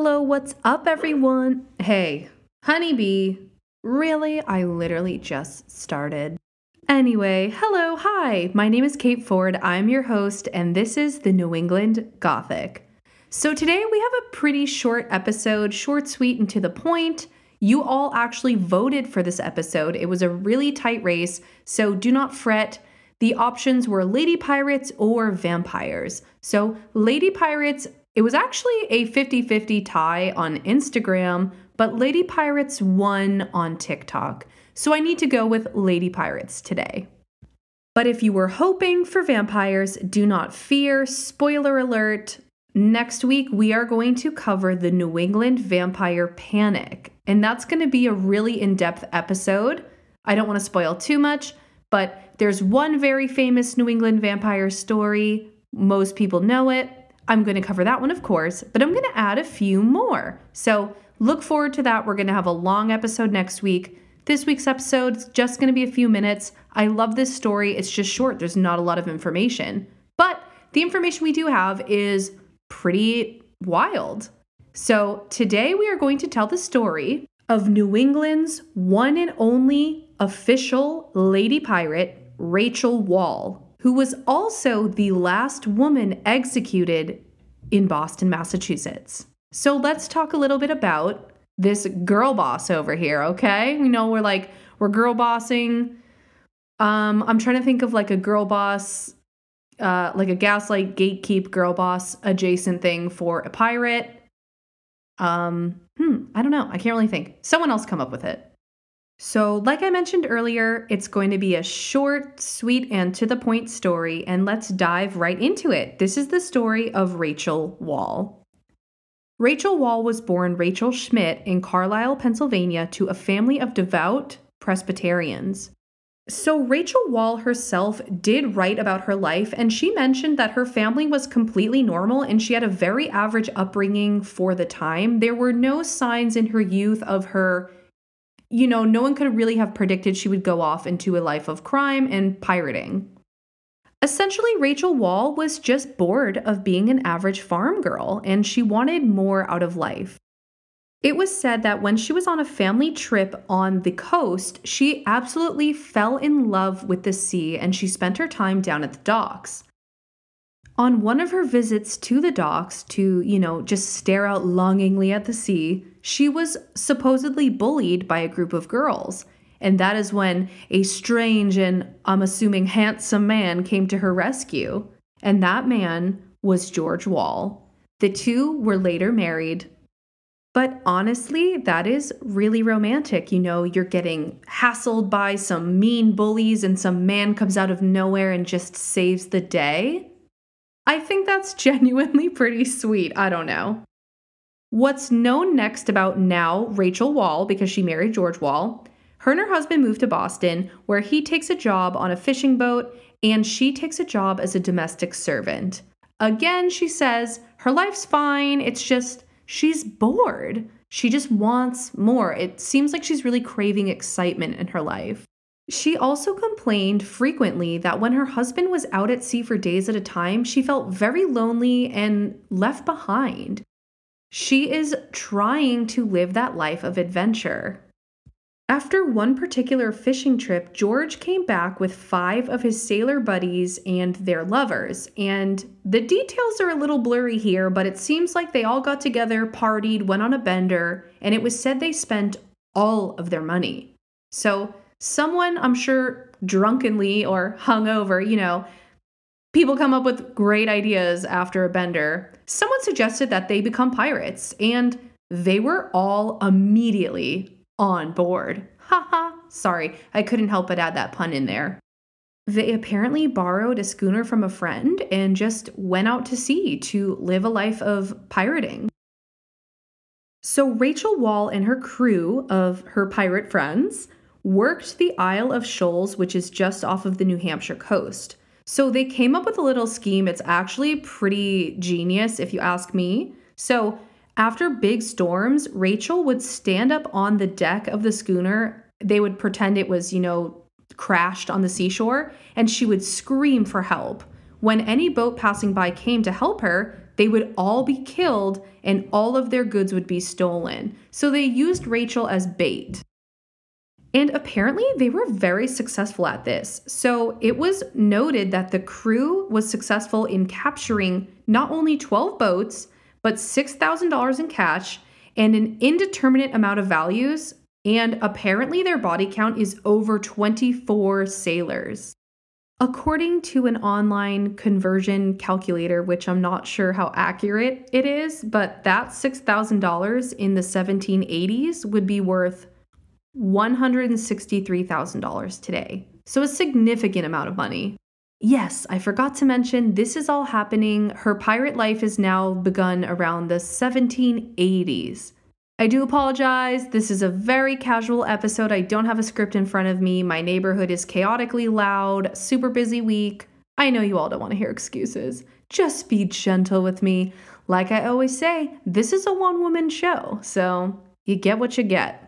Hello, what's up, everyone? Hey, honeybee. Really? I literally just started. Anyway, hello, hi. My name is Kate Ford. I'm your host, and this is the New England Gothic. So today we have a pretty short episode, short, sweet, and to the point. You all actually voted for this episode. It was a really tight race, so do not fret. The options were lady pirates or vampires. So, lady pirates, it was actually a 50 50 tie on Instagram, but lady pirates won on TikTok. So, I need to go with lady pirates today. But if you were hoping for vampires, do not fear. Spoiler alert. Next week, we are going to cover the New England vampire panic. And that's going to be a really in depth episode. I don't want to spoil too much, but there's one very famous New England vampire story. Most people know it. I'm going to cover that one, of course, but I'm going to add a few more. So look forward to that. We're going to have a long episode next week. This week's episode is just going to be a few minutes. I love this story. It's just short, there's not a lot of information. But the information we do have is pretty wild. So today we are going to tell the story of New England's one and only official lady pirate, Rachel Wall, who was also the last woman executed in Boston, Massachusetts. So let's talk a little bit about this girl boss over here, okay? We know we're like we're girl bossing. Um, I'm trying to think of like a girl boss, uh, like a gaslight gatekeep girl boss adjacent thing for a pirate. Um, hmm, I don't know. I can't really think. Someone else come up with it. So, like I mentioned earlier, it's going to be a short, sweet, and to the point story, and let's dive right into it. This is the story of Rachel Wall. Rachel Wall was born Rachel Schmidt in Carlisle, Pennsylvania, to a family of devout Presbyterians. So, Rachel Wall herself did write about her life, and she mentioned that her family was completely normal and she had a very average upbringing for the time. There were no signs in her youth of her you know, no one could really have predicted she would go off into a life of crime and pirating. Essentially, Rachel Wall was just bored of being an average farm girl and she wanted more out of life. It was said that when she was on a family trip on the coast, she absolutely fell in love with the sea and she spent her time down at the docks. On one of her visits to the docks to, you know, just stare out longingly at the sea, she was supposedly bullied by a group of girls. And that is when a strange and, I'm assuming, handsome man came to her rescue. And that man was George Wall. The two were later married. But honestly, that is really romantic. You know, you're getting hassled by some mean bullies, and some man comes out of nowhere and just saves the day. I think that's genuinely pretty sweet. I don't know. What's known next about now Rachel Wall, because she married George Wall, her and her husband moved to Boston, where he takes a job on a fishing boat and she takes a job as a domestic servant. Again, she says her life's fine, it's just she's bored. She just wants more. It seems like she's really craving excitement in her life. She also complained frequently that when her husband was out at sea for days at a time, she felt very lonely and left behind. She is trying to live that life of adventure. After one particular fishing trip, George came back with five of his sailor buddies and their lovers. And the details are a little blurry here, but it seems like they all got together, partied, went on a bender, and it was said they spent all of their money. So someone, I'm sure, drunkenly or hungover, you know, people come up with great ideas after a bender. Someone suggested that they become pirates, and they were all immediately on board. Haha, sorry, I couldn't help but add that pun in there. They apparently borrowed a schooner from a friend and just went out to sea to live a life of pirating. So, Rachel Wall and her crew of her pirate friends worked the Isle of Shoals, which is just off of the New Hampshire coast. So they came up with a little scheme. It's actually pretty genius, if you ask me. So after big storms, Rachel would stand up on the deck of the schooner. They would pretend it was, you know, crashed on the seashore, and she would scream for help. When any boat passing by came to help her, they would all be killed and all of their goods would be stolen. So they used Rachel as bait. And apparently, they were very successful at this. So it was noted that the crew was successful in capturing not only 12 boats, but $6,000 in cash and an indeterminate amount of values. And apparently, their body count is over 24 sailors. According to an online conversion calculator, which I'm not sure how accurate it is, but that $6,000 in the 1780s would be worth $163,000 today. So, a significant amount of money. Yes, I forgot to mention this is all happening. Her pirate life is now begun around the 1780s. I do apologize. This is a very casual episode. I don't have a script in front of me. My neighborhood is chaotically loud, super busy week. I know you all don't want to hear excuses. Just be gentle with me. Like I always say, this is a one woman show, so you get what you get.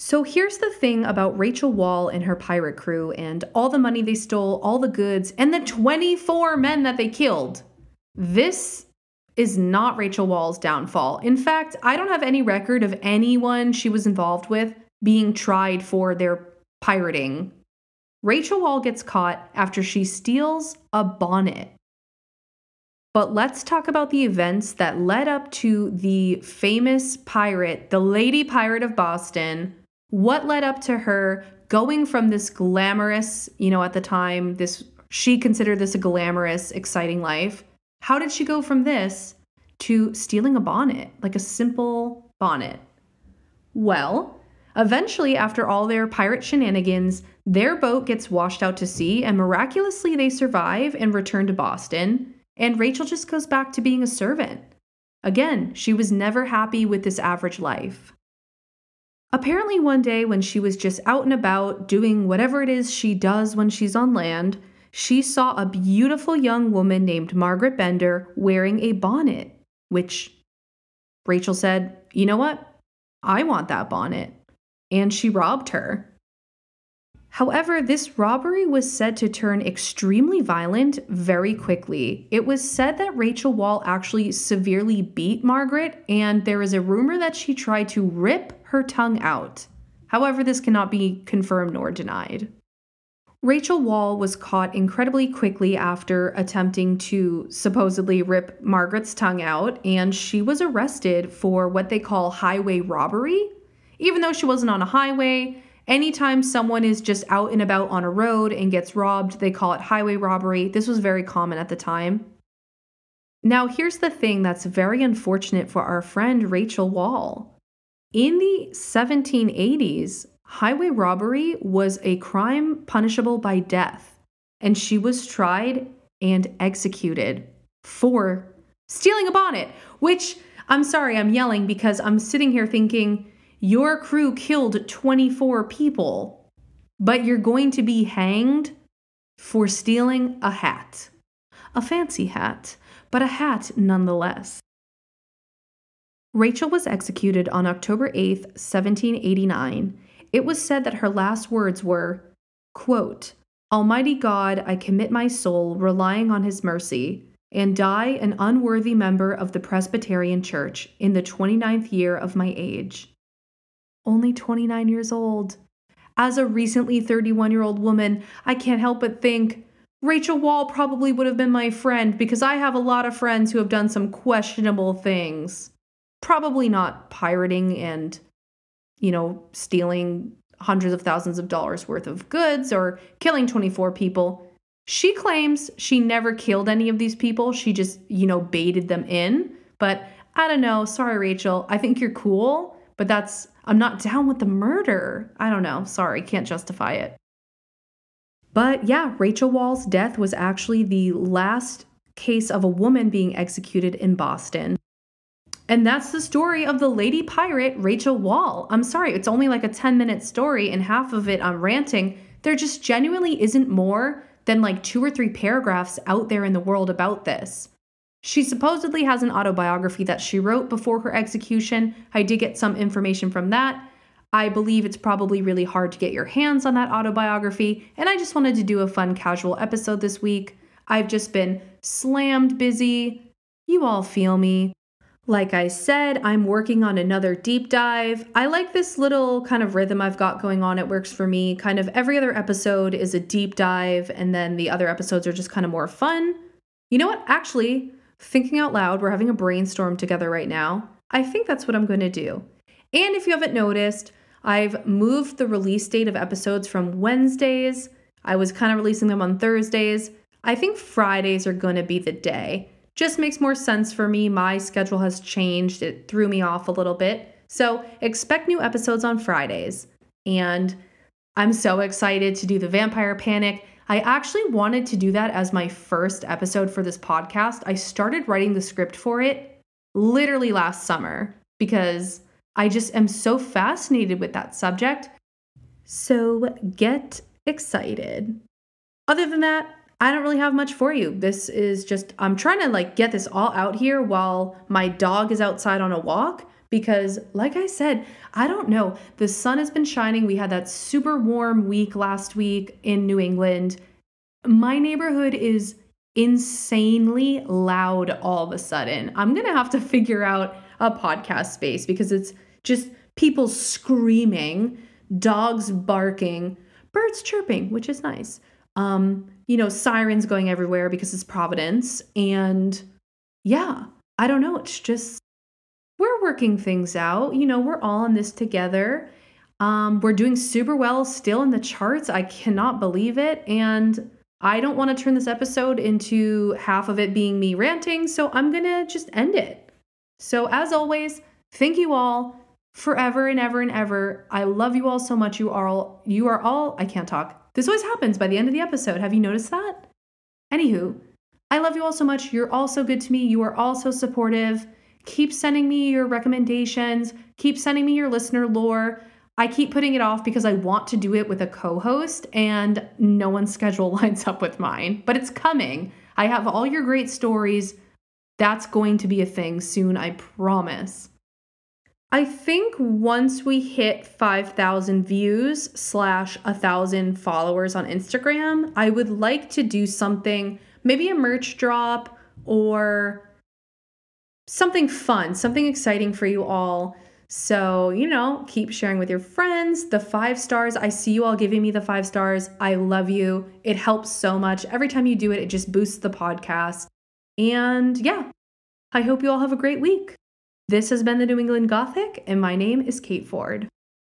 So here's the thing about Rachel Wall and her pirate crew and all the money they stole, all the goods, and the 24 men that they killed. This is not Rachel Wall's downfall. In fact, I don't have any record of anyone she was involved with being tried for their pirating. Rachel Wall gets caught after she steals a bonnet. But let's talk about the events that led up to the famous pirate, the Lady Pirate of Boston, what led up to her going from this glamorous, you know, at the time, this she considered this a glamorous, exciting life. How did she go from this to stealing a bonnet, like a simple bonnet? Well, eventually, after all their pirate shenanigans, their boat gets washed out to sea, and miraculously, they survive and return to Boston. And Rachel just goes back to being a servant. Again, she was never happy with this average life. Apparently, one day when she was just out and about doing whatever it is she does when she's on land, she saw a beautiful young woman named Margaret Bender wearing a bonnet, which Rachel said, You know what? I want that bonnet. And she robbed her. However, this robbery was said to turn extremely violent very quickly. It was said that Rachel Wall actually severely beat Margaret, and there is a rumor that she tried to rip her tongue out. However, this cannot be confirmed nor denied. Rachel Wall was caught incredibly quickly after attempting to supposedly rip Margaret's tongue out, and she was arrested for what they call highway robbery. Even though she wasn't on a highway, anytime someone is just out and about on a road and gets robbed, they call it highway robbery. This was very common at the time. Now, here's the thing that's very unfortunate for our friend Rachel Wall. In the 1780s, highway robbery was a crime punishable by death, and she was tried and executed for stealing a bonnet, which I'm sorry, I'm yelling because I'm sitting here thinking, your crew killed 24 people, but you're going to be hanged for stealing a hat. A fancy hat, but a hat nonetheless. Rachel was executed on October 8, 1789. It was said that her last words were, quote, Almighty God, I commit my soul, relying on his mercy, and die an unworthy member of the Presbyterian Church in the 29th year of my age. Only 29 years old. As a recently 31 year old woman, I can't help but think Rachel Wall probably would have been my friend because I have a lot of friends who have done some questionable things probably not pirating and, you know, stealing hundreds of thousands of dollars worth of goods or killing 24 people. She claims she never killed any of these people. She just, you know, baited them in. But I don't know. Sorry, Rachel. I think you're cool, but that's, I'm not down with the murder. I don't know. Sorry, can't justify it. But yeah, Rachel Wall's death was actually the last case of a woman being executed in Boston. And that's the story of the lady pirate, Rachel Wall. I'm sorry, it's only like a 10 minute story, and half of it I'm ranting. There just genuinely isn't more than like two or three paragraphs out there in the world about this. She supposedly has an autobiography that she wrote before her execution. I did get some information from that. I believe it's probably really hard to get your hands on that autobiography, and I just wanted to do a fun casual episode this week. I've just been slammed busy You all feel me. Like I said, I'm working on another deep dive. I like this little kind of rhythm I've got going on. It works for me. Kind of every other episode is a deep dive, and then the other episodes are just kind of more fun. You know what? Actually, thinking out loud, we're having a brainstorm together right now. I think that's what I'm going to do. And if you haven't noticed, I've moved the release date of episodes from Wednesdays. I was kind of releasing them on Thursdays. I think Fridays are going to be the day just makes more sense for me. My schedule has changed, it threw me off a little bit. So expect new episodes on Fridays. And I'm so excited to do the Vampire Panic. I actually wanted to do that as my first episode for this podcast. I started writing the script for it literally last summer because I just am so fascinated with that subject. So get excited. Other than that, I don't really have much for you. This is just, I'm trying to like get this all out here while my dog is outside on a walk because, like I said, I don't know. The sun has been shining. We had that super warm week last week in New England. My neighborhood is insanely loud all of a sudden. I'm going to have to figure out a podcast space because it's just people screaming, dogs barking, birds chirping, which is nice. Um, you know, sirens going everywhere because it's Providence. And yeah, I don't know. It's just, we're working things out. You know, we're all in this together. Um, we're doing super well still in the charts. I cannot believe it. And I don't want to turn this episode into half of it being me ranting. So I'm going to just end it. So, as always, thank you all forever and ever and ever. I love you all so much. You are all, you are all, I can't talk. This always happens by the end of the episode. Have you noticed that? Anywho, I love you all so much. You're all so good to me. You are all so supportive. Keep sending me your recommendations. Keep sending me your listener lore. I keep putting it off because I want to do it with a co host, and no one's schedule lines up with mine, but it's coming. I have all your great stories. That's going to be a thing soon, I promise. I think once we hit 5,000 views slash 1,000 followers on Instagram, I would like to do something, maybe a merch drop or something fun, something exciting for you all. So, you know, keep sharing with your friends. The five stars, I see you all giving me the five stars. I love you. It helps so much. Every time you do it, it just boosts the podcast. And yeah, I hope you all have a great week. This has been the New England Gothic, and my name is Kate Ford.